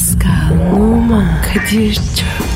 Pascal, Oman, Kadir çok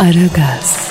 Aragaz,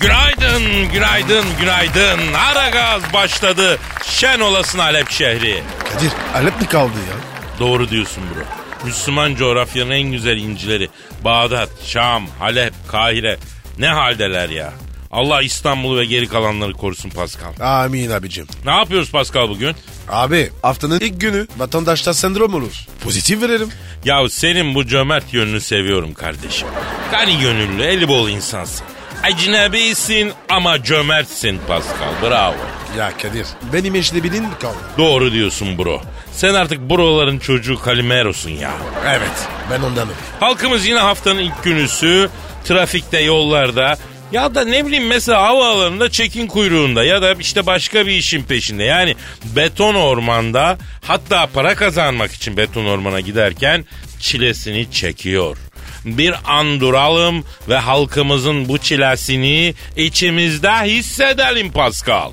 Günaydın, günaydın, günaydın. Aragaz başladı. Şen olasın Halep şehri. Kadir Alep mi kaldı ya? Doğru diyorsun bro. Müslüman coğrafyanın en güzel incileri. Bağdat, Şam, Halep, Kahire. Ne haldeler ya. Allah İstanbul'u ve geri kalanları korusun Pascal. Amin abicim. Ne yapıyoruz Pascal bugün? Abi haftanın ilk günü vatandaşta sendrom olur. Pozitif verelim. Ya senin bu cömert yönünü seviyorum kardeşim. Gani gönüllü, eli bol insansın. Ecnebisin ama cömertsin Pascal. Bravo. Ya Kadir benim eşlebinin mi kaldı? Doğru diyorsun bro. Sen artık broların çocuğu Kalimero'sun ya. Evet ben ondanım. Halkımız yine haftanın ilk günüsü trafikte, yollarda ya da ne bileyim mesela havaalanında çekin kuyruğunda ya da işte başka bir işin peşinde. Yani beton ormanda hatta para kazanmak için beton ormana giderken çilesini çekiyor. Bir an duralım ve halkımızın bu çilesini içimizde hissedelim Pascal.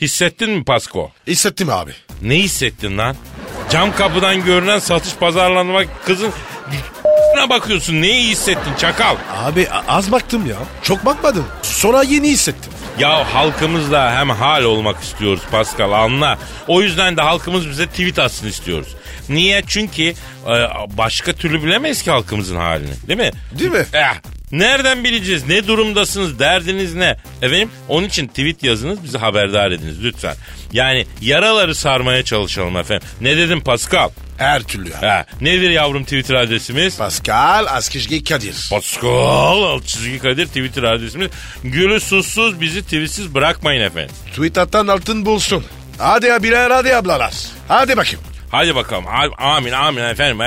Hissettin mi Pasko? Hissettim abi. Ne hissettin lan? Cam kapıdan görünen satış pazarlanmak kızın ne bakıyorsun? Neyi hissettin çakal? Abi az baktım ya. Çok bakmadım. Sonra yeni hissettim. Ya halkımızla hem hal olmak istiyoruz Pascal anla. O yüzden de halkımız bize tweet atsın istiyoruz. Niye? Çünkü e, başka türlü bilemeyiz ki halkımızın halini. Değil mi? Değil mi? Eh, nereden bileceğiz? Ne durumdasınız? Derdiniz ne? Efendim onun için tweet yazınız bizi haberdar ediniz lütfen. Yani yaraları sarmaya çalışalım efendim. Ne dedim Pascal? Her türlü ya. Ha, nedir yavrum Twitter adresimiz? Pascal Askışgi Kadir. Pascal alt çizgi Kadir Twitter adresimiz. Gülü susuz bizi tweetsiz bırakmayın efendim. Tweet atan altın bulsun. Hadi abiler hadi ablalar. Hadi bakayım. Hadi bakalım. Amin amin efendim.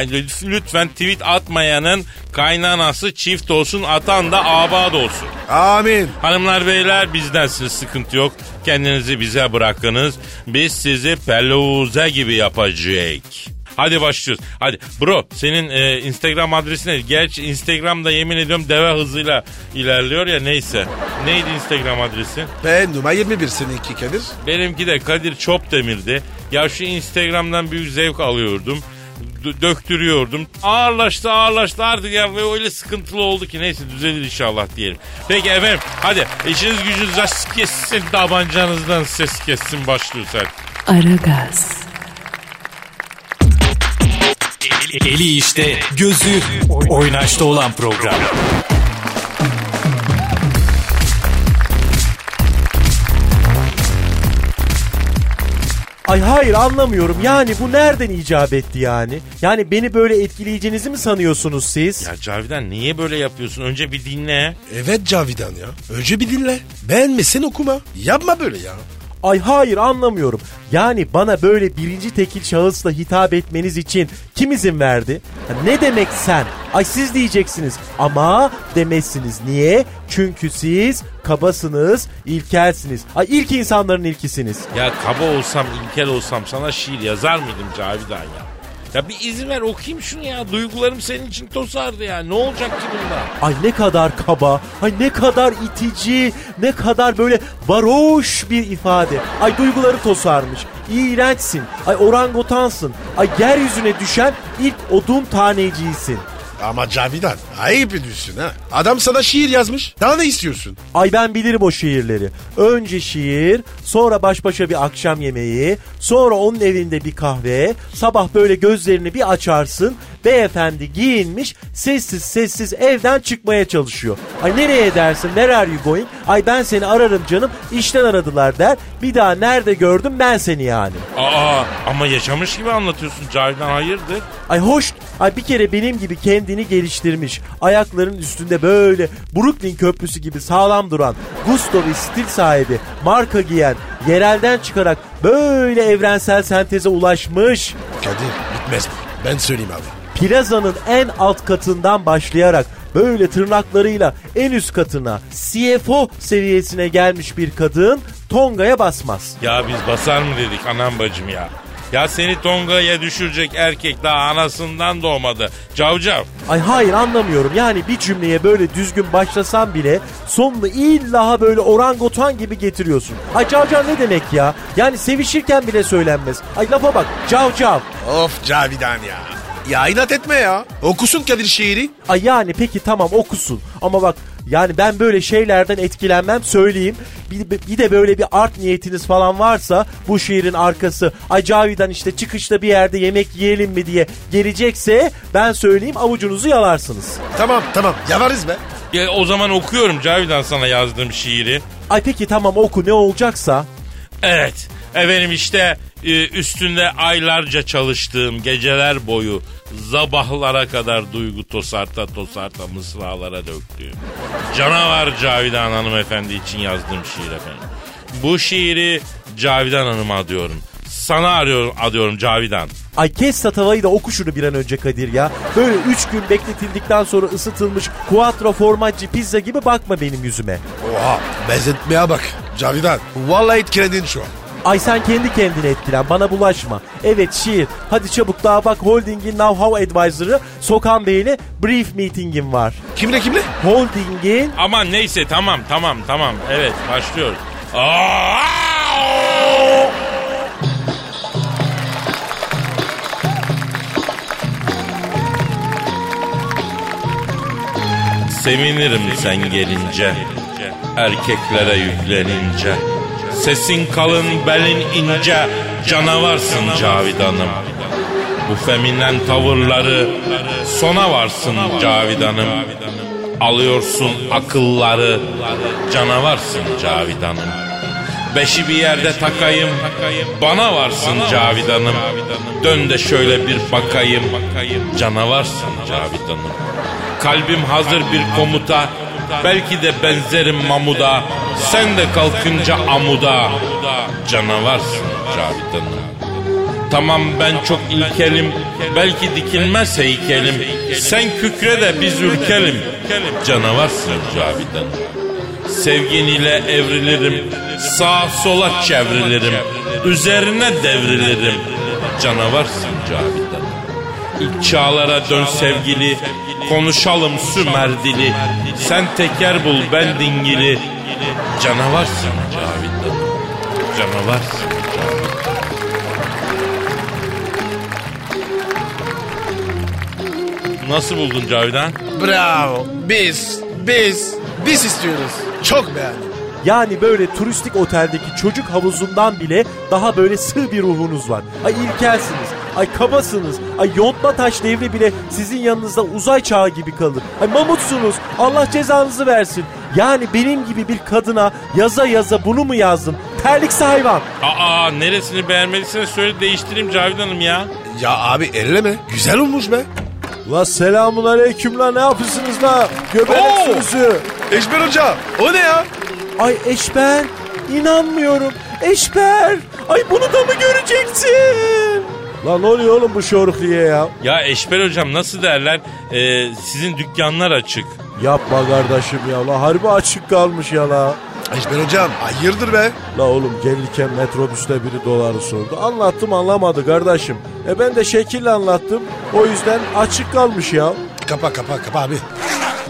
Lütfen tweet atmayanın kaynanası çift olsun atan da abad olsun. Amin. Hanımlar beyler bizdensiniz sıkıntı yok. Kendinizi bize bırakınız. Biz sizi peluze gibi yapacağız. Hadi başlıyoruz. Hadi bro senin e, Instagram adresin ne? Gerçi Instagram'da yemin ediyorum deve hızıyla ilerliyor ya neyse. Neydi Instagram adresi? Ben numara 21 seninki Kadir. Benimki de Kadir Çopdemir'di. Ya şu Instagram'dan büyük zevk alıyordum. D- döktürüyordum. Ağırlaştı ağırlaştı artık ya ve öyle sıkıntılı oldu ki neyse düzelir inşallah diyelim. Peki efendim hadi işiniz gücünüz rast kessin tabancanızdan ses kessin başlıyoruz hadi. Aragaz, Eli işte, gözü oynaşta olan program. Ay hayır anlamıyorum. Yani bu nereden icap etti yani? Yani beni böyle etkileyeceğinizi mi sanıyorsunuz siz? Ya Cavidan niye böyle yapıyorsun? Önce bir dinle. Evet Cavidan ya. Önce bir dinle. Beğenmesen okuma. Yapma böyle ya. Ay hayır anlamıyorum. Yani bana böyle birinci tekil şahısla hitap etmeniz için kim izin verdi? Ha, ne demek sen? Ay siz diyeceksiniz ama demezsiniz. Niye? Çünkü siz kabasınız, ilkelsiniz. Ay ilk insanların ilkisiniz. Ya kaba olsam, ilkel olsam sana şiir yazar mıydım Cavidan ya? Ya bir izin ver okuyayım şunu ya. Duygularım senin için tosardı ya. Ne olacak ki bunda? Ay ne kadar kaba, ay ne kadar itici, ne kadar böyle varoş bir ifade. Ay duyguları tosarmış, iğrençsin, ay orangotansın, ay yeryüzüne düşen ilk odun tanecisin. Ama Cavidan ayıp ediyorsun ha. Adam sana şiir yazmış. Daha ne istiyorsun? Ay ben bilirim o şiirleri. Önce şiir, sonra baş başa bir akşam yemeği, sonra onun evinde bir kahve, sabah böyle gözlerini bir açarsın, beyefendi giyinmiş, sessiz sessiz evden çıkmaya çalışıyor. Ay nereye dersin, where are you going? Ay ben seni ararım canım, işten aradılar der, bir daha nerede gördüm ben seni yani. Aa ama yaşamış gibi anlatıyorsun Cavidan hayırdır? Ay hoş, ay bir kere benim gibi kendini geliştirmiş. Ayaklarının üstünde böyle Brooklyn Köprüsü gibi sağlam duran, gusto ve stil sahibi, marka giyen, yerelden çıkarak böyle evrensel senteze ulaşmış. Kadir bitmez bu. Ben söyleyeyim abi. Plazanın en alt katından başlayarak böyle tırnaklarıyla en üst katına CFO seviyesine gelmiş bir kadın Tonga'ya basmaz. Ya biz basar mı dedik anam bacım ya. Ya seni Tonga'ya düşürecek erkek daha anasından doğmadı. Cavcav. Ay hayır anlamıyorum. Yani bir cümleye böyle düzgün başlasan bile sonunu illa böyle orangutan gibi getiriyorsun. Ay cavcav ne demek ya? Yani sevişirken bile söylenmez. Ay lafa bak cavcav. Of Cavidan ya. Ya inat etme ya. Okusun Kadir şiiri. Ay yani peki tamam okusun. Ama bak yani ben böyle şeylerden etkilenmem söyleyeyim. Bir, bir de böyle bir art niyetiniz falan varsa bu şiirin arkası ay Cavidan işte çıkışta bir yerde yemek yiyelim mi diye gelecekse ben söyleyeyim avucunuzu yalarsınız. Tamam tamam yavarız be. Ya, o zaman okuyorum Cavidan sana yazdığım şiiri. Ay peki tamam oku ne olacaksa. Evet. Efendim işte e, üstünde aylarca çalıştığım geceler boyu zabahlara kadar duygu tosarta tosarta mısralara döktüğüm canavar Cavidan hanımefendi için yazdığım şiir efendim. Bu şiiri Cavidan Hanım'a adıyorum. Sana arıyorum, adıyorum Cavidan. Ay kes tatavayı da oku şunu bir an önce Kadir ya. Böyle üç gün bekletildikten sonra ısıtılmış quattro formaggi pizza gibi bakma benim yüzüme. Oha benzetmeye bak. Cavidan vallahi etkiledin şu an. Ay sen kendi kendine etkilen bana bulaşma. Evet şiir. Hadi çabuk daha bak Holding'in Now How Advisor'ı Sokan Bey'le brief meeting'im var. Kimle kimle? Holding'in Aman neyse tamam tamam tamam. Evet başlıyoruz. Aa! Sevinirim sen gelince, erkeklere yüklenince. Sesin kalın, belin ince, canavarsın Cavidanım. Bu feminen tavırları sona varsın Cavidanım. Alıyorsun akılları, canavarsın Cavidanım. Beşi bir yerde takayım, bana varsın Cavidanım. Dön de şöyle bir bakayım, canavarsın Cavidanım. Kalbim hazır bir komuta, belki de benzerim mamuda. Sen de kalkınca amuda, canavarsın Cavidanım. Tamam ben çok ilkelim, belki dikilmez heykelim. Sen kükre de biz ürkelim, canavarsın Cavidanım. Sevgin ile evrilirim, sağa sola çevrilirim, üzerine devrilirim. Canavarsın Cavidan. İlk çağlara dön sevgili, konuşalım Sümer dili. Sen teker bul ben dingili. Canavarsın Cavidan. Canavarsın Cavidan. Nasıl buldun Cavidan? Bravo. Biz, biz, biz istiyoruz. Çok beğendim. yani böyle turistik oteldeki çocuk havuzundan bile daha böyle sığ bir ruhunuz var. Ay ilkelsiniz. Ay kabasınız. Ay yontma taş devri bile sizin yanınızda uzay çağı gibi kalır. Ay mamutsunuz. Allah cezanızı versin. Yani benim gibi bir kadına yaza yaza bunu mu yazdın? Terliksi hayvan. Aa neresini beğenmediyseniz söyle değiştireyim Cavidan'ım ya. Ya abi elleme. Güzel olmuş be. La selamun aleyküm la ne yapıyorsunuz la? Göbelek Oo! sürüsü. Eşber Hoca o ne ya? Ay Eşber inanmıyorum. Eşber ay bunu da mı göreceksin? La ne oluyor oğlum bu şorukliye ya? Ya Eşber hocam nasıl derler? Ee, sizin dükkanlar açık. Yapma kardeşim ya la harbi açık kalmış ya la. Eşber Hocam hayırdır be? La oğlum gelirken metrobüste biri doları sordu. Anlattım anlamadı kardeşim. E ben de şekille anlattım. O yüzden açık kalmış ya. Kapa kapa kapa abi.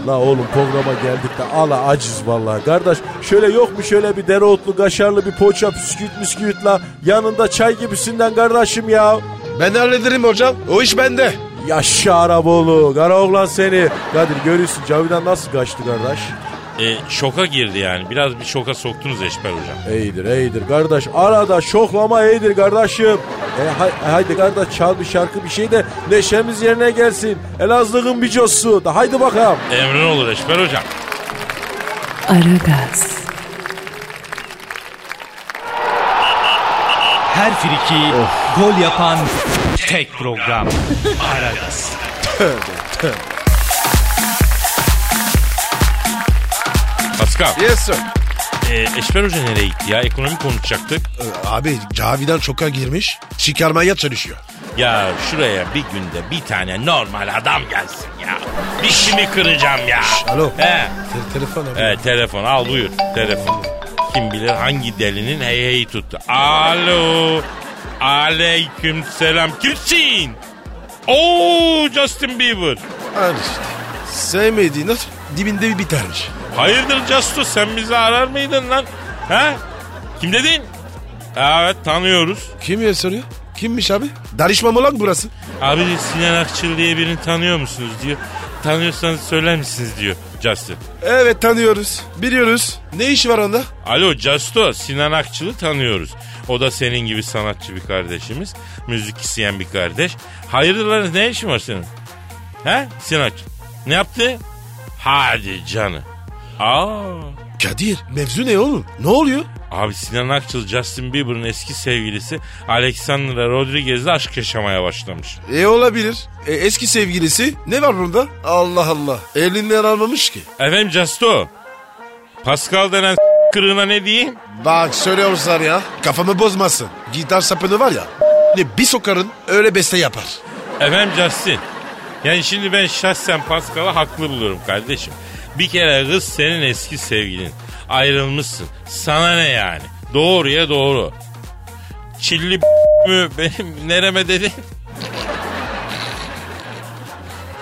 La oğlum programa geldik de ala aciz vallahi. Kardeş şöyle yok mu şöyle bir dereotlu kaşarlı bir poğaça püsküvit müsküvit la. Yanında çay gibisinden kardeşim ya. Ben hallederim hocam. O iş bende. Yaşa Araboğlu. Kara oğlan seni. Kadir görüyorsun Cavidan nasıl kaçtı kardeş? Ee, şoka girdi yani. Biraz bir şoka soktunuz Eşber hocam. İyidir iyidir kardeş. Arada şoklama iyidir kardeşim. E, hay, haydi kardeş çal bir şarkı bir şey de neşemiz yerine gelsin. Elazığ'ın bir cosu. Da haydi bakalım. Emrin olur Eşber hocam. Aragaz, her friki of. gol yapan tek program. Aragaz. Tövbe tövbe. Pascal. Yes sir. Ee, Eşber Hoca nereye gitti ya? Ekonomi konuşacaktık. Ee, abi Cavidan şoka girmiş. Çıkarmaya çalışıyor. Ya şuraya bir günde bir tane normal adam gelsin ya. Dişimi kıracağım ya. Şş, alo. He. Te telefon abi. He, telefon al buyur. Telefon. Kim bilir hangi delinin hey hey tuttu. Alo. Aleyküm selam. Kimsin? Oo Justin Bieber. Al işte. Sevmediğin dibinde bitermiş. Hayırdır Justo sen bizi arar mıydın lan? Ha? Kim dedin? Evet tanıyoruz. Kim ya soruyor? Kimmiş abi? Darışma mı lan burası? Abi Sinan Akçıl diye birini tanıyor musunuz diyor. Tanıyorsanız söyler misiniz diyor Justin. Evet tanıyoruz. Biliyoruz. Ne işi var onda? Alo Justo Sinan Akçıl'ı tanıyoruz. O da senin gibi sanatçı bir kardeşimiz. Müzik isteyen bir kardeş. Hayırdır ne işin var senin? He Sinan? Ne yaptı? Hadi canım. Aa. Kadir mevzu ne oğlum? Ne oluyor? Abi Sinan Akçıl Justin Bieber'ın eski sevgilisi Alexandra Rodriguez'le aşk yaşamaya başlamış. E olabilir. E, eski sevgilisi ne var bunda? Allah Allah. Elinden almamış ki. Efendim Justo. Pascal denen kırığına ne diyeyim? Bak söylüyorlar ya. Kafamı bozmasın. Gitar sapını var ya. Ne bir sokarın öyle beste yapar. Efendim Justin. Yani şimdi ben şahsen Pascal'ı haklı buluyorum kardeşim. Bir kere kız senin eski sevgilin. Ayrılmışsın. Sana ne yani? Doğruya doğru. Çilli mü benim nereme dedi?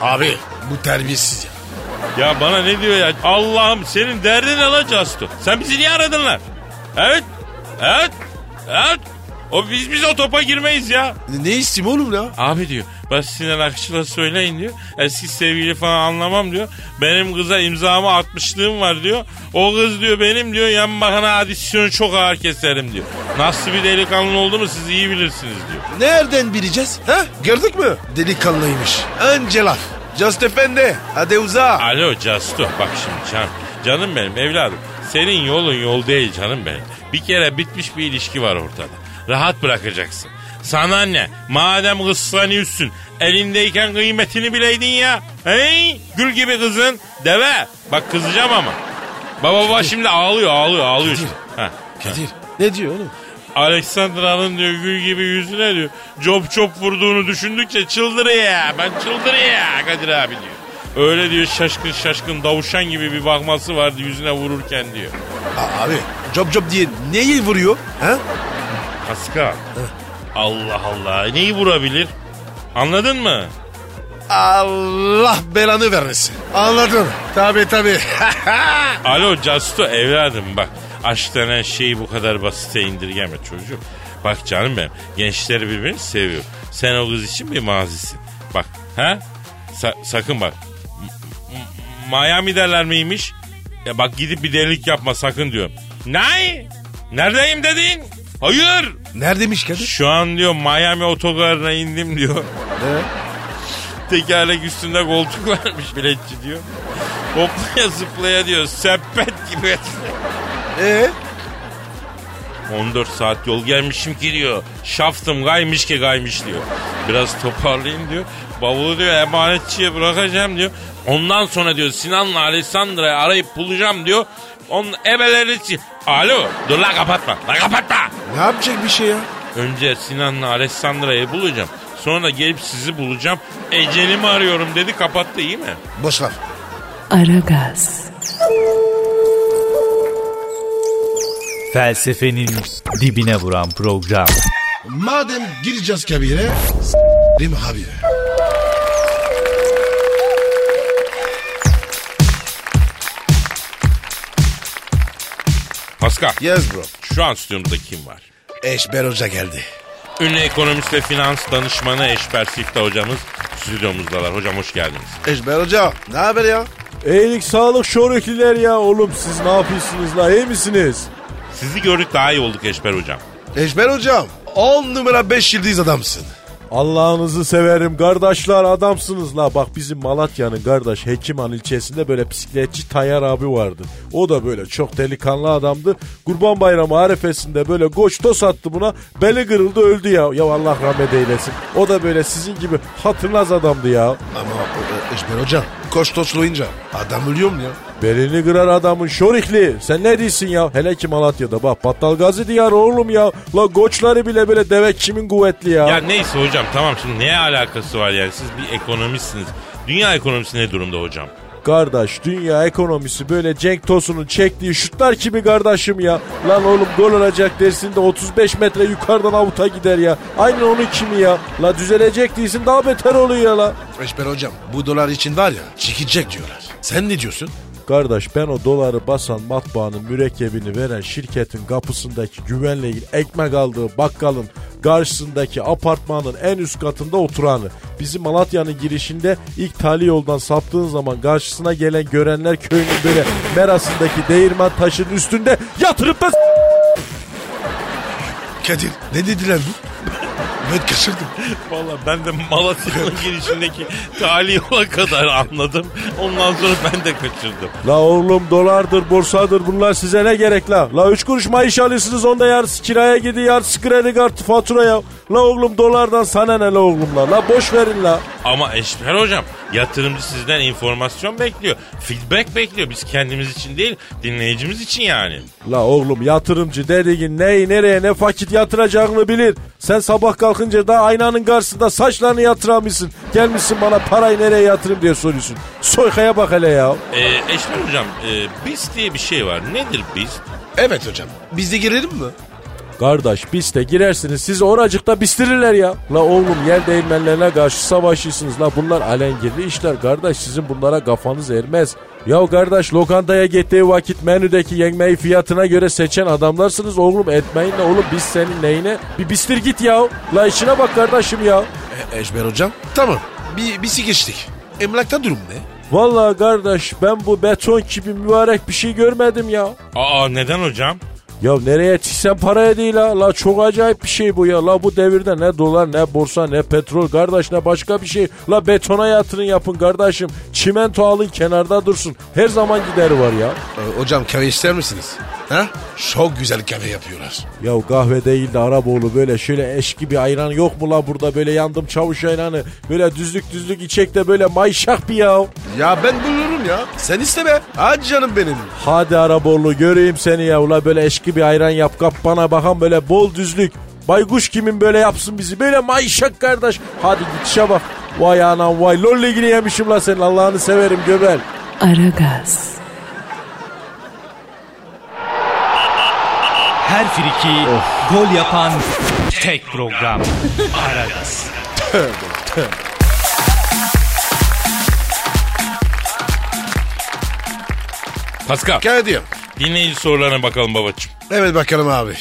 Abi bu terbiyesiz ya. Ya bana ne diyor ya? Allah'ım senin derdin ne lan Castu? Sen bizi niye aradın lan? Evet. Evet. Evet. O biz biz o topa girmeyiz ya. Ne isteyeyim oğlum ya? Abi diyor ben Sinan Akçıl'a söyleyin diyor. Eski sevgili falan anlamam diyor. Benim kıza imzamı atmışlığım var diyor. O kız diyor benim diyor yan bakana adisyonu çok ağır keserim diyor. Nasıl bir delikanlı olduğunu siz iyi bilirsiniz diyor. Nereden bileceğiz? Ha? Gördük mü? Delikanlıymış. Önce laf. Just efendi. Hadi uza. Alo Casto bak şimdi canım. Canım benim evladım. Senin yolun yol değil canım benim. Bir kere bitmiş bir ilişki var ortada. Rahat bırakacaksın. Sana ne? Madem kıskanıyorsun elindeyken kıymetini bileydin ya. Hey gül gibi kızın deve. Bak kızacağım ama. Baba baba şimdi ağlıyor ağlıyor ağlıyor. şimdi. Ha. Kadir. Ne diyor oğlum? Alexandra'nın diyor gül gibi yüzüne diyor. Cop cop vurduğunu düşündükçe çıldırıyor. Ben çıldırıyor Kadir abi diyor. Öyle diyor şaşkın şaşkın davuşan gibi bir bakması vardı yüzüne vururken diyor. Abi job job diye neyi vuruyor? Ha? Pascal. Allah Allah neyi vurabilir? Anladın mı? Allah belanı vermesin. Anladım. Tabi tabi. Alo Casto evladım bak. Aşk denen şeyi bu kadar basite indirgeme çocuğum. Bak canım benim gençler birbirini seviyor. Sen o kız için bir mazisin. Bak ha? Sa- sakın bak. M- Miami derler miymiş? Ya bak gidip bir delilik yapma sakın diyorum. Ne? Neredeyim dedin? Hayır. Neredeymiş Kadir? Şu an diyor Miami otogarına indim diyor. Ne? Tekerlek üstünde koltuk varmış biletçi diyor. Hoplaya zıplaya diyor sepet gibi. Ee? 14 saat yol gelmişim ki diyor. Şaftım kaymış ki kaymış diyor. Biraz toparlayayım diyor. Bavulu diyor emanetçiye bırakacağım diyor. Ondan sonra diyor Sinan'la Alessandra'yı arayıp bulacağım diyor. Onun ebeleri... Alo dur la kapatma. La kapatma. Ne yapacak bir şey ya? Önce Sinan'la Alessandra'yı bulacağım. Sonra gelip sizi bulacağım. Ecelimi arıyorum dedi kapattı iyi mi? Boş laf. Aragaz, Felsefenin dibine vuran program. Madem gireceğiz kabire s**rim abi. Pascal Yes bro. şu an stüdyomuzda kim var? Eşber Hoca geldi. Ünlü ekonomist ve finans danışmanı Eşber Siftah hocamız stüdyomuzdalar. Hocam hoş geldiniz. Eşber Hoca ne haber ya? Eylik sağlık şorikliler ya oğlum siz ne yapıyorsunuz la iyi misiniz? Sizi gördük daha iyi olduk Eşber hocam. Eşber Hocam 10 numara 5 yıldız adamsın. Allah'ınızı severim kardeşler adamsınız la. Bak bizim Malatya'nın kardeş Hekiman ilçesinde böyle bisikletçi Tayyar abi vardı. O da böyle çok delikanlı adamdı. Kurban bayramı arefesinde böyle goç toz attı buna. Beli kırıldı öldü ya. Ya Allah rahmet eylesin. O da böyle sizin gibi hatırlaz adamdı ya. Ama Eşber Hocam koş toçlayınca adam ölüyorum ya. Belini kırar adamın şorikli. Sen ne diyorsun ya? Hele ki Malatya'da bak Battal Gazi diyar oğlum ya. La goçları bile böyle deve kimin kuvvetli ya. Ya neyse hocam tamam şimdi neye alakası var yani siz bir ekonomistsiniz. Dünya ekonomisi ne durumda hocam? Kardeş dünya ekonomisi böyle Cenk Tosun'un çektiği şutlar gibi kardeşim ya. Lan oğlum gol olacak dersinde 35 metre yukarıdan avuta gider ya. Aynı onun kimi ya. La düzelecek değilsin daha beter oluyor la. Eşber hocam bu dolar için var ya çekecek diyorlar. Sen ne diyorsun? Kardeş ben o doları basan matbaanın mürekkebini veren şirketin kapısındaki güvenliğin ekmek aldığı bakkalın karşısındaki apartmanın en üst katında oturanı. Bizim Malatya'nın girişinde ilk tali yoldan saptığın zaman karşısına gelen görenler köyünün böyle merasındaki değirmen taşının üstünde yatırıp da Kadir ne dediler bu? Ben kaçırdım. Valla ben de Malatya'nın girişindeki tali yola kadar anladım. Ondan sonra ben de kaçırdım. La oğlum dolardır borsadır bunlar size ne gerek la? La üç kuruş maaş alıyorsunuz onda yarısı kiraya gidiyor yarısı kredi kartı fatura ya. La oğlum dolardan sana ne la oğlum la? La boş verin la. Ama Eşber hocam yatırımcı sizden informasyon bekliyor. Feedback bekliyor. Biz kendimiz için değil dinleyicimiz için yani. La oğlum yatırımcı dediğin neyi nereye ne vakit yatıracağını bilir. Sen sabah kalkınca da aynanın karşısında saçlarını yatıramışsın. Gelmişsin bana parayı nereye yatırayım diye soruyorsun. Soykaya bak hele ya. Ee, Eşber hocam e, BIST diye bir şey var. Nedir BIST? Evet hocam. Biz de girelim mi? Kardeş biz de girersiniz sizi oracıkta bistirirler ya. La oğlum yer değirmenlerine karşı savaşıyorsunuz la bunlar alengirli işler kardeş sizin bunlara kafanız ermez. Ya kardeş lokantaya gittiği vakit menüdeki yemeği fiyatına göre seçen adamlarsınız oğlum etmeyin ne oğlum biz senin neyine bir bistir git ya. La işine bak kardeşim ya. E, Eşber hocam. Tamam. Bir, bir geçtik. Emlakta durum ne? Vallahi kardeş ben bu beton gibi mübarek bir şey görmedim ya. Aa neden hocam? Ya nereye çizsen paraya değil ha. La çok acayip bir şey bu ya. La bu devirde ne dolar ne borsa ne petrol kardeş ne başka bir şey. La betona yatırın yapın kardeşim. Çimento alın kenarda dursun. Her zaman gideri var ya. E, hocam kahve ister misiniz? Ha? Çok güzel kahve yapıyorlar. Ya kahve değil de Araboğlu böyle şöyle eşki bir ayran yok mu la burada böyle yandım çavuş ayranı. Böyle düzlük düzlük içek de böyle mayşak bir ya. Ya ben bulurum ya. Sen isteme. Hadi canım benim. Hadi Araboğlu göreyim seni ya. Ula böyle eşki bir ayran yap kap bana bakan böyle bol düzlük. Baykuş kimin böyle yapsın bizi böyle mayşak kardeş. Hadi git işe bak. Vay anam vay lol ligini yemişim la senin Allah'ını severim göbel. Aragaz, Her friki gol yapan tek program. Aragaz. Pascal Kadir. Dinleyici sorularına bakalım babacığım. Evet bakalım abi.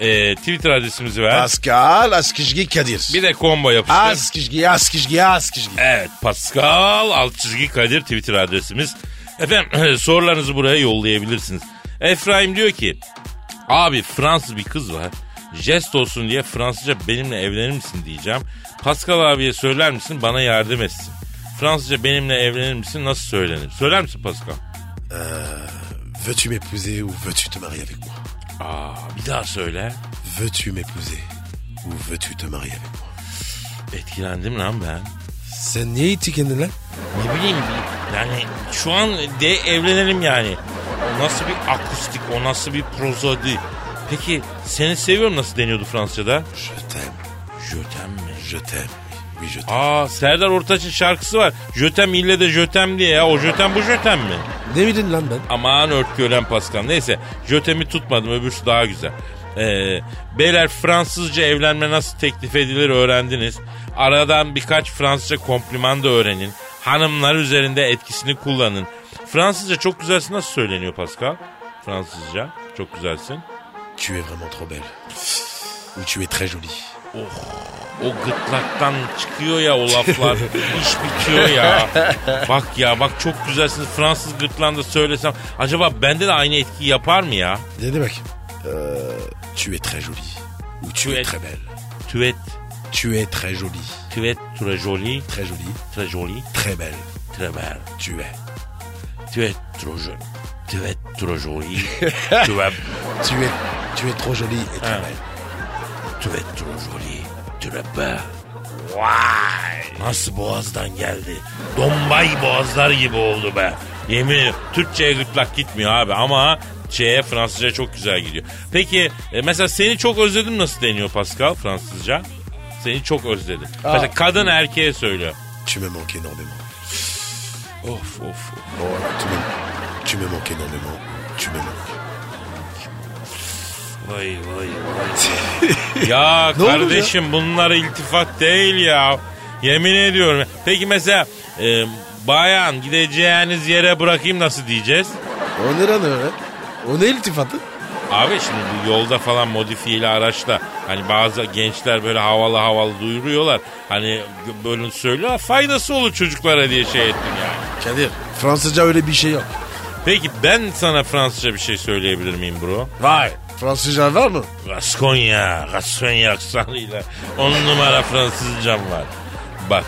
Ee, Twitter adresimizi ver. Pascal Askizgi Kadir. Bir de combo yapıştır. Askizgi Askizgi Askizgi. Evet Pascal alt çizgi Kadir Twitter adresimiz. Efendim sorularınızı buraya yollayabilirsiniz. Efraim diyor ki abi Fransız bir kız var. Jest olsun diye Fransızca benimle evlenir misin diyeceğim. Pascal abiye söyler misin bana yardım etsin. Fransızca benimle evlenir misin nasıl söylenir? Söyler misin Pascal? Veux-tu m'épouser ou veux-tu te marier avec moi? Aa, bir daha söyle. Veux-tu m'épouser ou veux-tu te marier avec moi? Etkilendim lan ben. Sen niye ittik kendin lan? Ne bileyim yani şu an de evlenelim yani. O nasıl bir akustik, o nasıl bir prozodi. Peki seni seviyorum nasıl deniyordu Fransızca'da? Je t'aime. Jötem mi? Je t'aime. Je t'aime. Aa Serdar Ortaç'ın şarkısı var. Jötem ille de jötem diye ya. O jötem bu jötem mi? Ne bildin lan ben? Aman örtü ölen Pascal. Neyse jötemi tutmadım öbürsü daha güzel. Ee, beyler Fransızca evlenme nasıl teklif edilir öğrendiniz. Aradan birkaç Fransızca kompliman da öğrenin. Hanımlar üzerinde etkisini kullanın. Fransızca çok güzelsin nasıl söyleniyor Pascal? Fransızca çok güzelsin. Tu es vraiment trop belle. Ou tu es très jolie. O gırtlaktan çıkıyor ya o laflar. İş bitiyor ya. Bak ya bak çok güzelsin Fransız gırtlağında söylesem. Acaba bende de aynı etkiyi yapar mı ya? Ne demek? Tu es très jolie. Ou tu, es très belle. Tu es, Tu es très jolie. tu es très jolie, Très jolie. très jolie, Très belle. très belle. Tu es. Tu es trop jeune. Tu es trop jolie. tu es, Tu es, tu es trop jolie et très Ah. belle. Tu es trop jolie. Tu es belle. Vay. Nasıl boğazdan geldi? Dombay boğazlar gibi oldu be. Yemin Türkçe'ye gırtlak gitmiyor abi ama şeye Fransızca çok güzel gidiyor. Peki e, mesela seni çok özledim nasıl deniyor Pascal Fransızca? Seni çok özledim. Mesela kadın erkeğe söylüyor. Tu me manques énormément. Of of. of. Oh, tu me, tu me manques énormément. Tu me manques. Vay vay vay. ya kardeşim bunlar iltifat değil ya. Yemin ediyorum. Peki mesela e, bayan gideceğiniz yere bırakayım nasıl diyeceğiz? O ne lan öyle? O ne iltifatı? Abi şimdi bu yolda falan modifiyeli araçla hani bazı gençler böyle havalı havalı duyuruyorlar. Hani böyle söylüyorlar faydası olur çocuklara diye şey ettim yani. Kadir Fransızca öyle bir şey yok. Peki ben sana Fransızca bir şey söyleyebilir miyim bro? Vay. Fransızca var mı? Gaskonya, Gaskonya aksanıyla on numara Fransızcam var. Bak.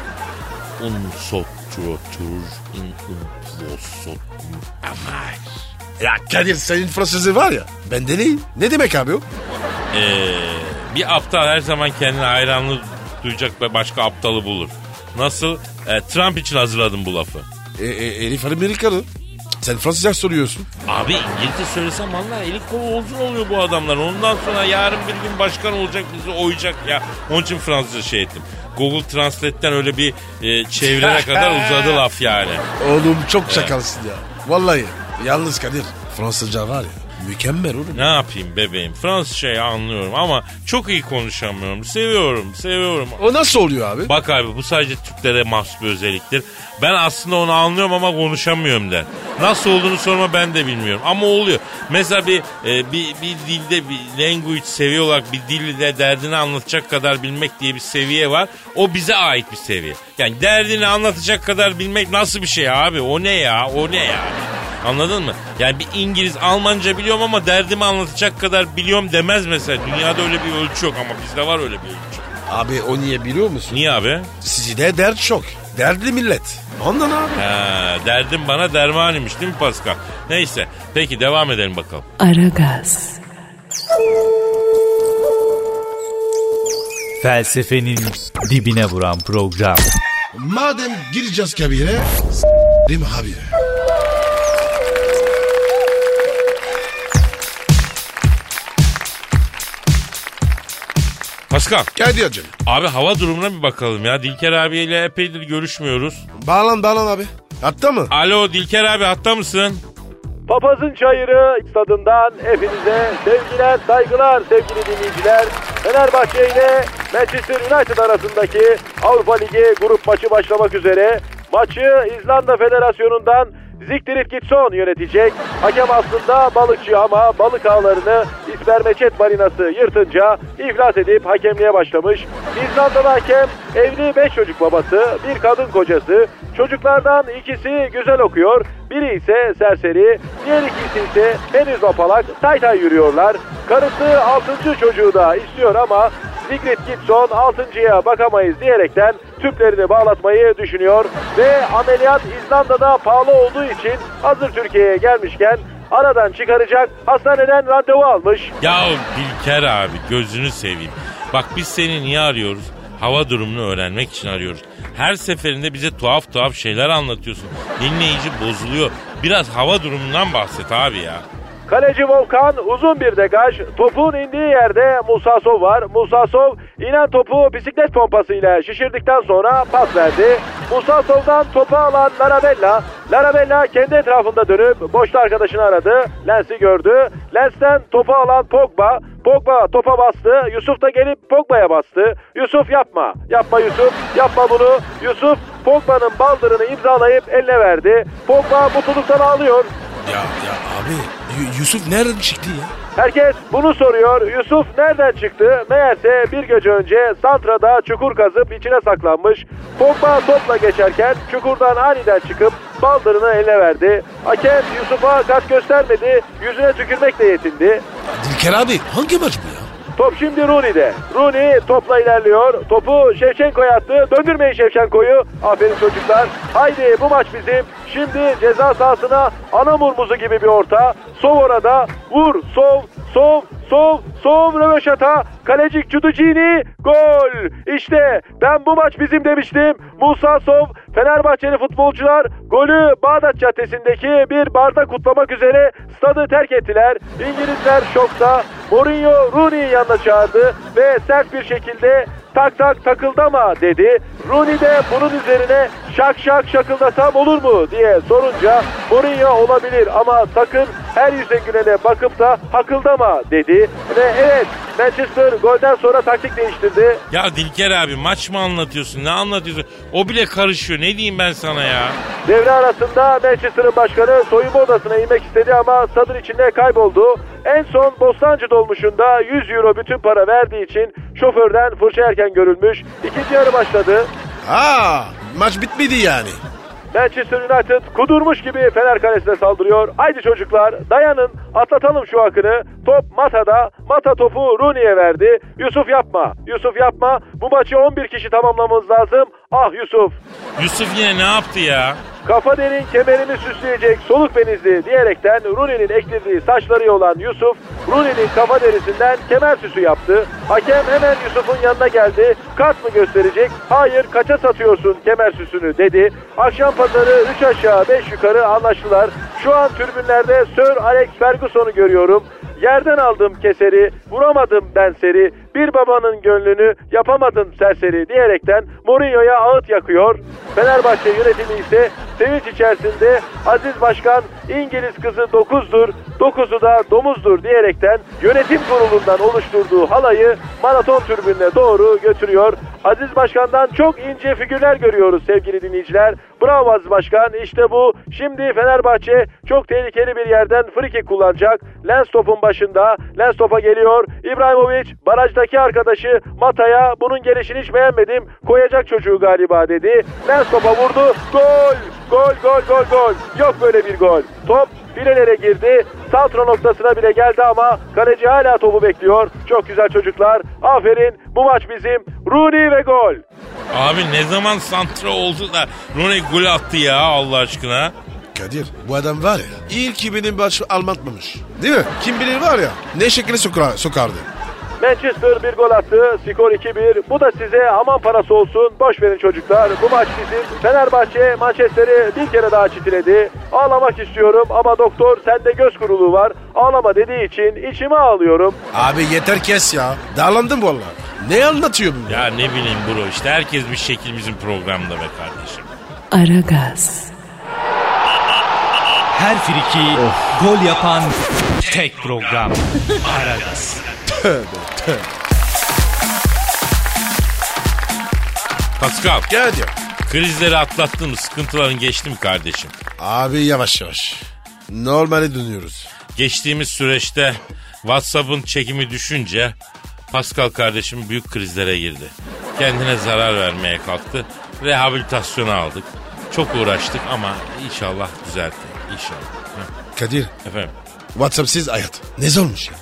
Un sot trotur, un un vosot amay. Ya Kadir senin Fransızca var ya. Bende değil. Ne demek abi o? Ee, bir aptal her zaman kendine hayranlık duyacak ve başka aptalı bulur. Nasıl? Ee, Trump için hazırladım bu lafı. E, e, Elif Amerikalı. Sen Fransızca soruyorsun. Abi İngilizce söylesem vallahi eli kolu uzun oluyor bu adamlar. Ondan sonra yarın bir gün başkan olacak bizi oyacak ya. Onun için Fransızca şey ettim. Google Translate'ten öyle bir e, çevirene kadar uzadı laf yani. Oğlum çok şakalsın ya. Vallahi. Yalnız Kadir Fransızca var ya. Mükemmel oğlum. Ne yapayım bebeğim? Fransızcayı anlıyorum ama çok iyi konuşamıyorum. Seviyorum, seviyorum. O nasıl oluyor abi? Bak abi bu sadece Türklere mahsus bir özelliktir. Ben aslında onu anlıyorum ama konuşamıyorum der. Nasıl olduğunu sorma ben de bilmiyorum. Ama oluyor. Mesela bir, e, bir, bir dilde bir language seviye olarak bir dilde derdini anlatacak kadar bilmek diye bir seviye var. O bize ait bir seviye. Yani derdini anlatacak kadar bilmek nasıl bir şey abi? O ne ya? O ne ya? Anladın mı? Yani bir İngiliz Almanca biliyorum ama derdimi anlatacak kadar biliyorum demez mesela. Dünyada öyle bir ölçü yok ama bizde var öyle bir ölçü. Abi o niye biliyor musun? Niye abi? Sizde dert çok. Dertli millet. Ondan abi. Ha, derdim bana derman imiş değil mi Pascal? Neyse peki devam edelim bakalım. Aragaz, Felsefenin dibine vuran program. Madem gireceğiz kabire. S**rim abi. Pascal Kadir canım. abi hava durumuna bir bakalım ya. Dilker abiyle epeydir görüşmüyoruz. Bağlan bağlan abi. Hatta mı? Alo Dilker abi hatta mısın? Papazın Çayırı stadından hepinize sevgiler, saygılar sevgili dinleyiciler. Fenerbahçe ile Manchester United arasındaki Avrupa Ligi grup maçı başlamak üzere. Maçı İzlanda Federasyonu'ndan Ziktirip Gitson yönetecek. Hakem aslında balıkçı ama balık ağlarını İspermeçet marinası yırtınca iflas edip hakemliğe başlamış. İzlandalı hakem evli 5 çocuk babası, bir kadın kocası. Çocuklardan ikisi güzel okuyor, biri ise serseri, diğer ikisi ise henüz apalak tay tay yürüyorlar. Karısı 6. çocuğu da istiyor ama Sigrid Gibson 6.ya bakamayız diyerekten tüplerini bağlatmayı düşünüyor ve ameliyat İzlanda'da pahalı olduğu için hazır Türkiye'ye gelmişken aradan çıkaracak hastaneden randevu almış. Ya Dilker abi gözünü seveyim. Bak biz seni niye arıyoruz? Hava durumunu öğrenmek için arıyoruz. Her seferinde bize tuhaf tuhaf şeyler anlatıyorsun. Dinleyici bozuluyor. Biraz hava durumundan bahset abi ya. Kaleci Volkan uzun bir degaj. Topun indiği yerde Musasov var. Musasov inen topu bisiklet pompasıyla şişirdikten sonra pas verdi. Musasov'dan topu alan Larabella. Larabella kendi etrafında dönüp boşta arkadaşını aradı. Lens'i gördü. Lens'ten topu alan Pogba. Pogba topa bastı. Yusuf da gelip Pogba'ya bastı. Yusuf yapma. Yapma Yusuf. Yapma bunu. Yusuf Pogba'nın baldırını imzalayıp eline verdi. Pogba mutluluktan ağlıyor. Ya ya abi Yu- Yusuf nereden çıktı ya? Herkes bunu soruyor. Yusuf nereden çıktı? Meğerse bir gece önce Santra'da çukur kazıp içine saklanmış. Pogba topla geçerken çukurdan aniden çıkıp baldırını eline verdi. Hakem Yusuf'a kat göstermedi. Yüzüne tükürmekle yetindi. Dilker abi hangi maç bu ya? Top şimdi Rooney'de. Rooney topla ilerliyor. Topu Şevçenko'ya attı. Döndürmeyin Şevçenko'yu. Aferin çocuklar. Haydi bu maç bizim. Şimdi ceza sahasına Anamur muzu gibi bir orta. Sov orada. Vur. Sov. Sov. Sov. Sov. Röveşata. Kalecik Cuducini. Gol. İşte ben bu maç bizim demiştim. Musa Sov. Fenerbahçeli futbolcular golü Bağdat Caddesi'ndeki bir barda kutlamak üzere stadı terk ettiler. İngilizler şokta. Mourinho Rooney'i yanına çağırdı ve sert bir şekilde tak tak takıldama dedi. Rooney de bunun üzerine şak şak şakıldasam olur mu diye sorunca Mourinho olabilir ama sakın her yüze gülene bakıp da hakıldama dedi. Ve evet Manchester golden sonra taktik değiştirdi. Ya Dilker abi maç mı anlatıyorsun ne anlatıyorsun? O bile karışıyor ne diyeyim ben sana ya? Devre arasında Manchester'ın başkanı soyunma odasına inmek istedi ama stadın içinde kayboldu. En son Bostancı dolmuşunda 100 euro bütün para verdiği için şoförden fırça yerken görülmüş. İkinci yarı başladı. Aa, maç bitmedi yani. Manchester United kudurmuş gibi Fener kalesine saldırıyor. Haydi çocuklar dayanın atlatalım şu akını. Top Mata'da. Mata topu Rooney'e verdi. Yusuf yapma. Yusuf yapma. Bu maçı 11 kişi tamamlamamız lazım. Ah Yusuf. Yusuf yine ne yaptı ya? Kafa derin kemerimi süsleyecek soluk benizli diyerekten Rooney'nin ektirdiği saçları olan Yusuf Rooney'nin kafa derisinden kemer süsü yaptı. Hakem hemen Yusuf'un yanına geldi. Kart mı gösterecek? Hayır kaça satıyorsun kemer süsünü dedi. Akşam pazarı 3 aşağı 5 yukarı anlaştılar. Şu an tribünlerde Sir Alex Ferguson'u görüyorum. Yerden aldım keseri, vuramadım ben seri, bir babanın gönlünü yapamadın serseri diyerekten Mourinho'ya ağıt yakıyor. Fenerbahçe yönetimi ise sevinç içerisinde Aziz Başkan İngiliz kızı 9'dur, 9'u da domuzdur diyerekten yönetim kurulundan oluşturduğu halayı maraton tribününe doğru götürüyor. Aziz Başkan'dan çok ince figürler görüyoruz sevgili dinleyiciler. Bravo Aziz Başkan işte bu. Şimdi Fenerbahçe çok tehlikeli bir yerden friki kullanacak. Lens topun başında. Lens topa geliyor. İbrahimovic barajdaki arkadaşı Mata'ya bunun gelişini hiç beğenmedim. Koyacak çocuğu galiba dedi. Lens topa vurdu. Gol! Gol gol gol gol. Yok böyle bir gol. Top filelere girdi. Santra noktasına bile geldi ama kaleci hala topu bekliyor. Çok güzel çocuklar. Aferin. Bu maç bizim. Rooney ve gol. Abi ne zaman santra oldu da Rooney gol attı ya Allah aşkına? Kadir bu adam var ya ilk ki benim başı almatmamış. Değil mi? Kim bilir var ya ne şekilde sokar, sokardı. Manchester bir gol attı. Skor 2-1. Bu da size aman parası olsun. Boş verin çocuklar. Bu maç bizim. Fenerbahçe Manchester'i bir kere daha çitiledi. Ağlamak istiyorum ama doktor sende göz kuruluğu var. Ağlama dediği için içime ağlıyorum. Abi yeter kes ya. Darlandım valla. Ne anlatıyor bu? Ya ne bileyim bro işte herkes bir şekil bizim programda be kardeşim. Aragaz, Her friki gol yapan tek program. Aragaz. Pascal Gel diyor. krizleri atlattın mı sıkıntıların geçti mi kardeşim? Abi yavaş yavaş. Normale dönüyoruz. Geçtiğimiz süreçte WhatsApp'ın çekimi düşünce Pascal kardeşim büyük krizlere girdi. Kendine zarar vermeye kalktı. Rehabilitasyona aldık. Çok uğraştık ama inşallah düzeltti. İnşallah. Kadir Efendim WhatsApp'siz hayat. Ne zormuş ya.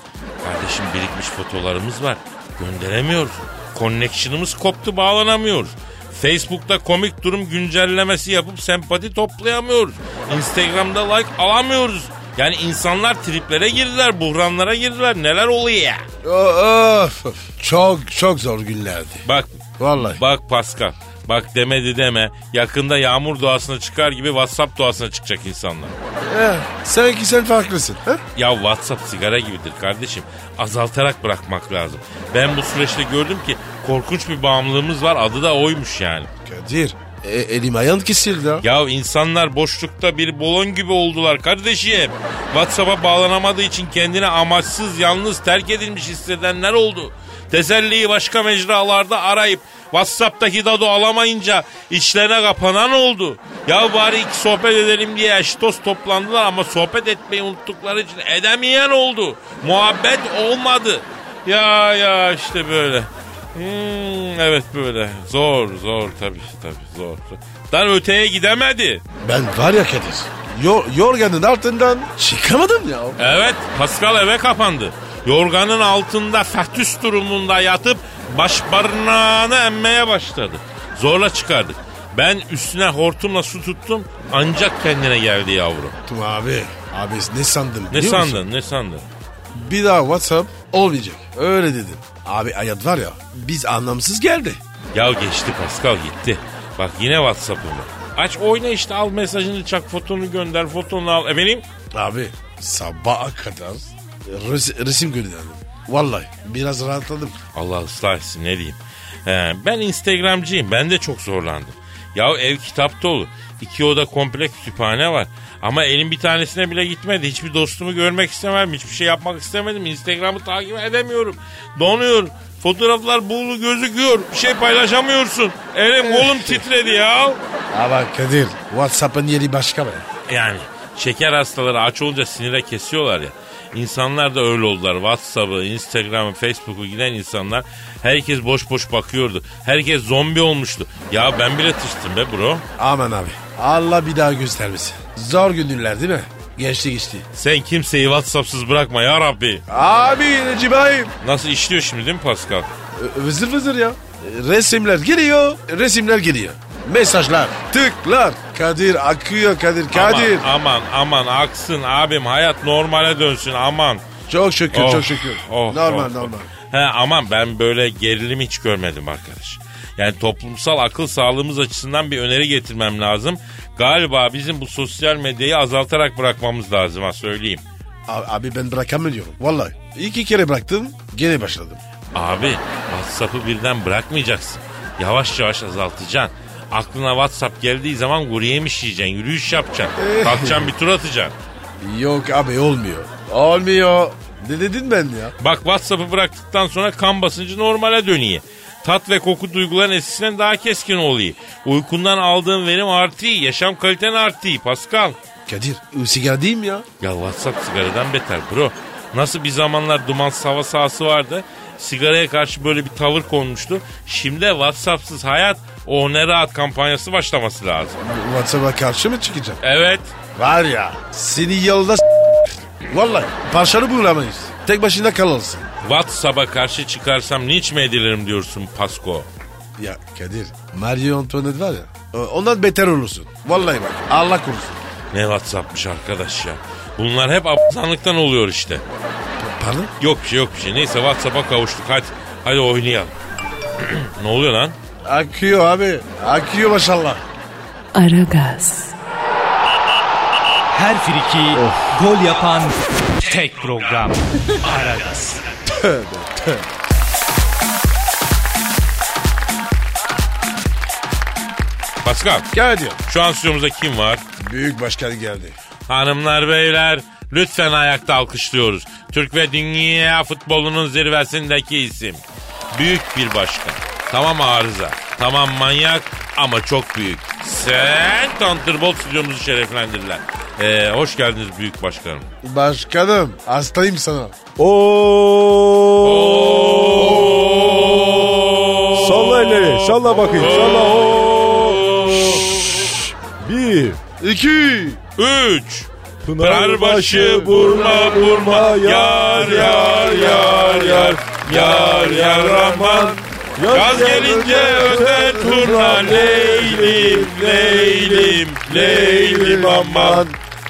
Kardeşim birikmiş fotolarımız var. Gönderemiyoruz. Connection'ımız koptu bağlanamıyoruz. Facebook'ta komik durum güncellemesi yapıp sempati toplayamıyoruz. Instagram'da like alamıyoruz. Yani insanlar triplere girdiler, buhranlara girdiler. Neler oluyor ya? Of. Çok çok zor günlerdi. Bak Vallahi. Bak Pascal. Bak demedi deme. Yakında yağmur doğasına çıkar gibi WhatsApp doğasına çıkacak insanlar. Eh, sanki sen farklısın. Ha? Ya WhatsApp sigara gibidir kardeşim. Azaltarak bırakmak lazım. Ben bu süreçte gördüm ki korkunç bir bağımlılığımız var. Adı da oymuş yani. Kadir e, elim ayağım kesildi ha. Ya insanlar boşlukta bir balon gibi oldular kardeşim. WhatsApp'a bağlanamadığı için kendini amaçsız, yalnız, terk edilmiş hissedenler oldu. Teselliyi başka mecralarda arayıp WhatsApp'taki dado alamayınca içlerine kapanan oldu. Ya bari iki sohbet edelim diye eşitos toplandılar ama sohbet etmeyi unuttukları için edemeyen oldu. Muhabbet olmadı. Ya ya işte böyle. Hmm, evet böyle. Zor zor tabii tabii zor. Dan öteye gidemedi. Ben var ya Kadir. Yor, yorganın altından çıkamadım ya. Evet Pascal eve kapandı. Yorganın altında fetüs durumunda yatıp baş barınağını emmeye başladı. Zorla çıkardık. Ben üstüne hortumla su tuttum ancak kendine geldi yavrum. Tum abi. Abi ne sandın Ne sandın musun? ne sandın? Bir daha WhatsApp olmayacak. Öyle dedim. Abi hayat var ya biz anlamsız geldi. Ya geçti Pascal gitti. Bak yine Whatsapp'ımı. Aç oyna işte al mesajını çak fotonu gönder fotonu al. Efendim? Abi sabaha kadar res- resim gönderdim. Vallahi biraz rahatladım. Allah ıslah etsin ne diyeyim. He, ben Instagramcıyım ben de çok zorlandım. Ya ev kitap dolu. İki oda komple kütüphane var. Ama elim bir tanesine bile gitmedi. Hiçbir dostumu görmek istemem. Hiçbir şey yapmak istemedim. Instagram'ı takip edemiyorum. Donuyor. Fotoğraflar buğulu gözüküyor. Bir şey paylaşamıyorsun. Elim kolum titredi ya. Ama Kadir WhatsApp'ın yeri başka be. Yani şeker hastaları aç olunca sinire kesiyorlar ya. İnsanlar da öyle oldular. WhatsApp'ı, Instagram'ı, Facebook'u giden insanlar herkes boş boş bakıyordu. Herkes zombi olmuştu. Ya ben bile tırstım be bro. Aman abi Allah bir daha göstermesin. Zor günler değil mi? Geçti geçti. Sen kimseyi WhatsApp'sız bırakma ya Rabbi. Abi abim. Nasıl işliyor şimdi değil mi Pascal? Vızır vızır ya. Resimler geliyor, resimler geliyor. Mesajlar, tıklar. Kadir akıyor Kadir, Kadir. Aman aman aman aksın abim hayat normale dönsün aman. Çok şükür, Oh, çok şükür. oh, normal, oh, normal. He aman ben böyle gerilim hiç görmedim arkadaş. Yani toplumsal akıl sağlığımız açısından bir öneri getirmem lazım. Galiba bizim bu sosyal medyayı azaltarak bırakmamız lazım ha söyleyeyim. Abi, abi ben bırakamıyorum. Vallahi. İki kere bıraktım, gene başladım. Abi WhatsApp'ı birden bırakmayacaksın. Yavaş yavaş azaltacaksın. Aklına WhatsApp geldiği zaman kuru yemiş yiyeceksin, yürüyüş yapacaksın. Kalkacaksın bir tur atacaksın. Yok abi olmuyor. Olmuyor. Ne dedin ben ya? Bak WhatsApp'ı bıraktıktan sonra kan basıncı normale dönüyor. Tat ve koku duyguların eskisinden daha keskin oluyor. Uykundan aldığın verim artıyor. Yaşam kaliten artıyor Pascal. Kadir, ı, sigara değil mi ya? Ya WhatsApp sigaradan beter bro. Nasıl bir zamanlar dumansız hava sahası vardı. Sigaraya karşı böyle bir tavır konmuştu. Şimdi WhatsApp'sız hayat o ne rahat kampanyası başlaması lazım. WhatsApp'a karşı mı çıkacağım? Evet. Var ya, seni yolda Vallahi parçanı bulamayız. Tek başına kalırsın. WhatsApp'a karşı çıkarsam niç mi edilirim diyorsun Pasko? Ya Kadir, Mario Antoinette var ya, ondan beter olursun. Vallahi bak, Allah korusun. Ne WhatsApp'mış arkadaş ya. Bunlar hep abzanlıktan oluyor işte. Pardon? Yok bir şey yok bir şey. Neyse WhatsApp'a kavuştuk hadi. Hadi oynayalım. ne oluyor lan? Akıyor abi, akıyor maşallah. Aragaz, Her friki gol yapan tek program. Aragaz. Pascal Gel diyor. şu an stüdyomuzda kim var? Büyük başkan geldi. Hanımlar beyler lütfen ayakta alkışlıyoruz. Türk ve dünya futbolunun zirvesindeki isim. Büyük bir başkan. Tamam arıza. Tamam manyak ama çok büyük. Sen Thunderbolt stüdyomuzu şereflendirdiler. Ee, hoş geldiniz büyük başkanım. Başkanım, hastayım sana. Salla elleri. Salla bakayım. Salla. Oo. Bir. İki. Üç. Pınarbaşı vurma vurma yar yar yar yar yar yar aman Yaz gelince öter turna leylim leylim leylim aman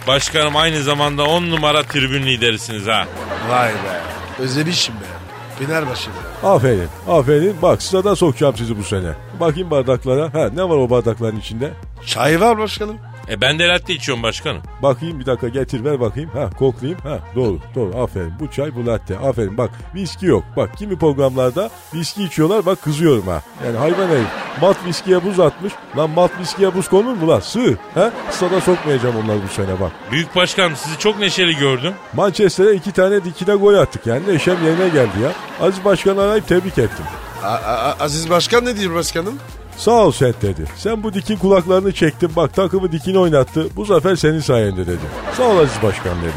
Başkanım aynı zamanda on numara tribün liderisiniz ha. Vay be. Özlemişim be. Fenerbahçe be. Aferin. Aferin. Bak stada sokacağım sizi bu sene. Bakayım bardaklara. Ha ne var o bardakların içinde? Çay var başkanım. E ben de latte içiyorum başkanım. Bakayım bir dakika getir ver bakayım. Ha koklayayım. Ha doğru doğru aferin. Bu çay bu latte. Aferin bak viski yok. Bak kimi programlarda viski içiyorlar bak kızıyorum ha. Yani hayvan herif. Malt viskiye buz atmış. Lan malt viskiye buz konur mu lan? Sığ. Ha? Stada sokmayacağım onları bu sene bak. Büyük başkanım sizi çok neşeli gördüm. Manchester'e iki tane dikine gol attık yani. Neşem yerine geldi ya. Aziz Başkan'ı arayıp tebrik ettim. A- A- Aziz Başkan ne diyor başkanım? Sağ ol Seth dedi. Sen bu dikin kulaklarını çektin bak takımı dikin oynattı. Bu zafer senin sayende dedi. Sağ ol Aziz Başkan dedim.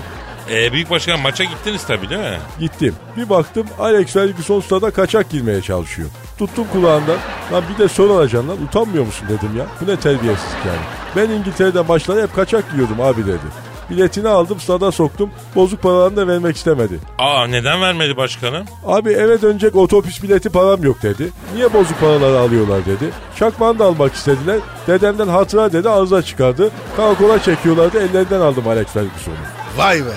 E, büyük başkan maça gittiniz tabii değil mi? Gittim. Bir baktım Alex Ferguson stada kaçak girmeye çalışıyor. Tuttum kulağından. Lan bir de sor alacaksın lan utanmıyor musun dedim ya. Bu ne terbiyesizlik yani. Ben İngiltere'de maçlara hep kaçak giyiyordum abi dedi. Biletini aldım stada soktum. Bozuk paralarını da vermek istemedi. Aa neden vermedi başkanım? Abi eve dönecek otobüs bileti param yok dedi. Niye bozuk paraları alıyorlar dedi. Çakmağını da almak istediler. Dedemden hatıra dedi arıza çıkardı. Karakola çekiyorlardı ellerinden aldım Alex Ferguson'u. Vay be.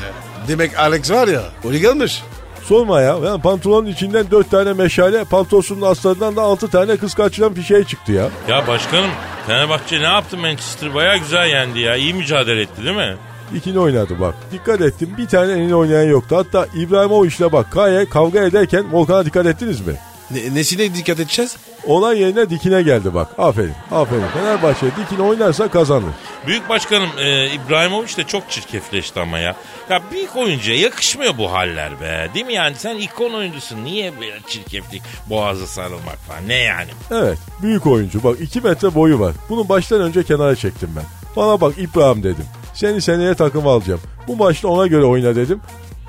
Demek Alex var ya. Holiganmış. Sorma ya. Ben pantolonun içinden dört tane meşale, paltosunun aslarından da altı tane kız kaçıran bir şey çıktı ya. Ya başkanım Fenerbahçe ne yaptı Manchester baya güzel yendi ya. İyi mücadele etti değil mi? İkini oynadı bak. Dikkat ettim bir tane elini oynayan yoktu. Hatta İbrahimovic'le bak Kaye kavga ederken Volkan'a dikkat ettiniz mi? Ne, nesine dikkat edeceğiz? Olay yerine dikine geldi bak. Aferin. Aferin. Fenerbahçe dikine oynarsa kazanır. Büyük başkanım e, İbrahimovic de çok çirkefleşti ama ya. Ya büyük oyuncuya yakışmıyor bu haller be. Değil mi yani sen ikon oyuncusun. Niye böyle çirkeflik boğaza sarılmak falan ne yani? Evet. Büyük oyuncu. Bak 2 metre boyu var. Bunu baştan önce kenara çektim ben. Bana bak İbrahim dedim. Seni seneye takım alacağım. Bu maçta ona göre oyna dedim.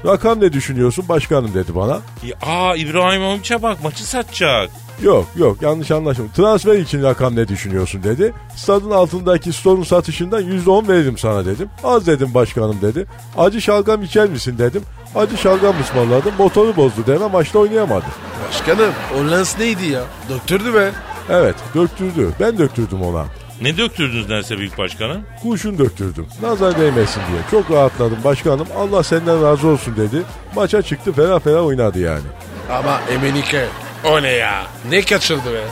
Rakam ne düşünüyorsun başkanım dedi bana. Ya, aa İbrahimovic'e bak maçı satacak. Yok yok yanlış anlaşılma. Transfer için rakam ne düşünüyorsun dedi. Stadın altındaki store'un satışından %10 veririm sana dedim. Az dedim başkanım dedi. Acı şalgam içer misin dedim. Acı şalgam ısmarladım. Motoru bozdu deme maçta oynayamadı. Başkanım o lens neydi ya? Doktördü be. Evet döktürdü. Ben döktürdüm ona. Ne döktürdünüz derse büyük başkanım? Kurşun döktürdüm. Nazar değmesin diye. Çok rahatladım başkanım. Allah senden razı olsun dedi. Maça çıktı ferah ferah oynadı yani. Ama Emenike. O ne ya? Ne kaçırdı be?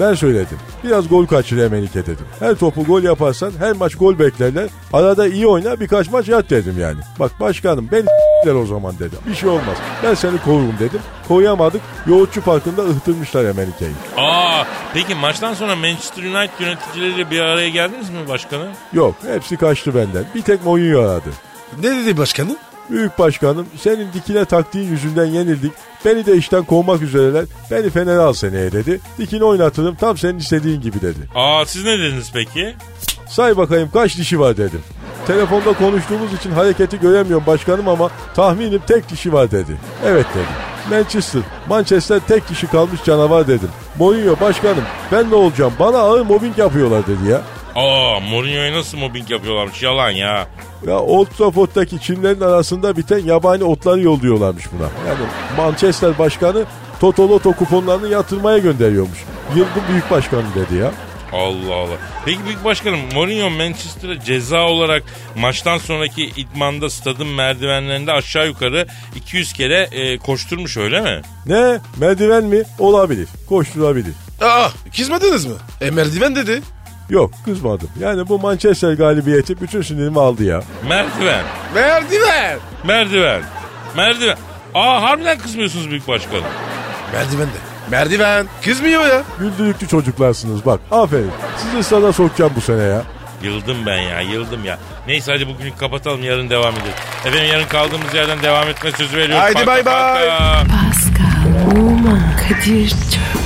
Ben söyledim. Biraz gol kaçır Emenike dedim. Her topu gol yaparsan her maç gol beklerler. Arada iyi oyna birkaç maç yat dedim yani. Bak başkanım ben der o zaman dedim. Bir şey olmaz. Ben seni korurum dedim. Koruyamadık. Yoğurtçu Parkı'nda ıhtırmışlar Emenike'yi. Aa peki maçtan sonra Manchester United yöneticileriyle bir araya geldiniz mi başkanım? Yok hepsi kaçtı benden. Bir tek Mourinho aradı. Ne dedi başkanım? Büyük başkanım senin dikine taktiğin yüzünden yenildik. Beni de işten kovmak üzereler. Beni Fener'e al seneye dedi. Dikini oynatırım tam senin istediğin gibi dedi. Aa siz ne dediniz peki? Say bakayım kaç dişi var dedim. Telefonda konuştuğumuz için hareketi göremiyorum başkanım ama tahminim tek dişi var dedi. Evet dedim. Manchester, Manchester tek kişi kalmış canavar dedim. Mourinho başkanım ben ne olacağım bana ağır mobbing yapıyorlar dedi ya. Aa Mourinho'ya nasıl mobbing yapıyorlarmış yalan ya. Ya Old Trafford'daki çimlerin arasında biten yabani otları yolluyorlarmış buna. Yani Manchester başkanı Toto Loto kuponlarını yatırmaya gönderiyormuş. Yılgın büyük başkanı dedi ya. Allah Allah. Peki büyük başkanım Mourinho Manchester'a ceza olarak maçtan sonraki idmanda stadın merdivenlerinde aşağı yukarı 200 kere e, koşturmuş öyle mi? Ne? Merdiven mi? Olabilir. Koşturabilir. Aa kızmadınız mı? E merdiven dedi. Yok kızmadım. Yani bu Manchester galibiyeti bütün sinirimi aldı ya. Merdiven. Merdiven. Merdiven. Merdiven. Aa harbiden kızmıyorsunuz büyük başkanım. Merdiven de. Merdiven. Kızmıyor ya. Güldürüklü çocuklarsınız bak. Aferin. Sizi sana sokacağım bu sene ya. Yıldım ben ya yıldım ya. Neyse hadi bugünlük kapatalım yarın devam edelim. Efendim yarın kaldığımız yerden devam etme sözü veriyoruz. Haydi bay bay. Pascal, Oman, Kadir çok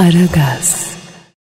Aragaz.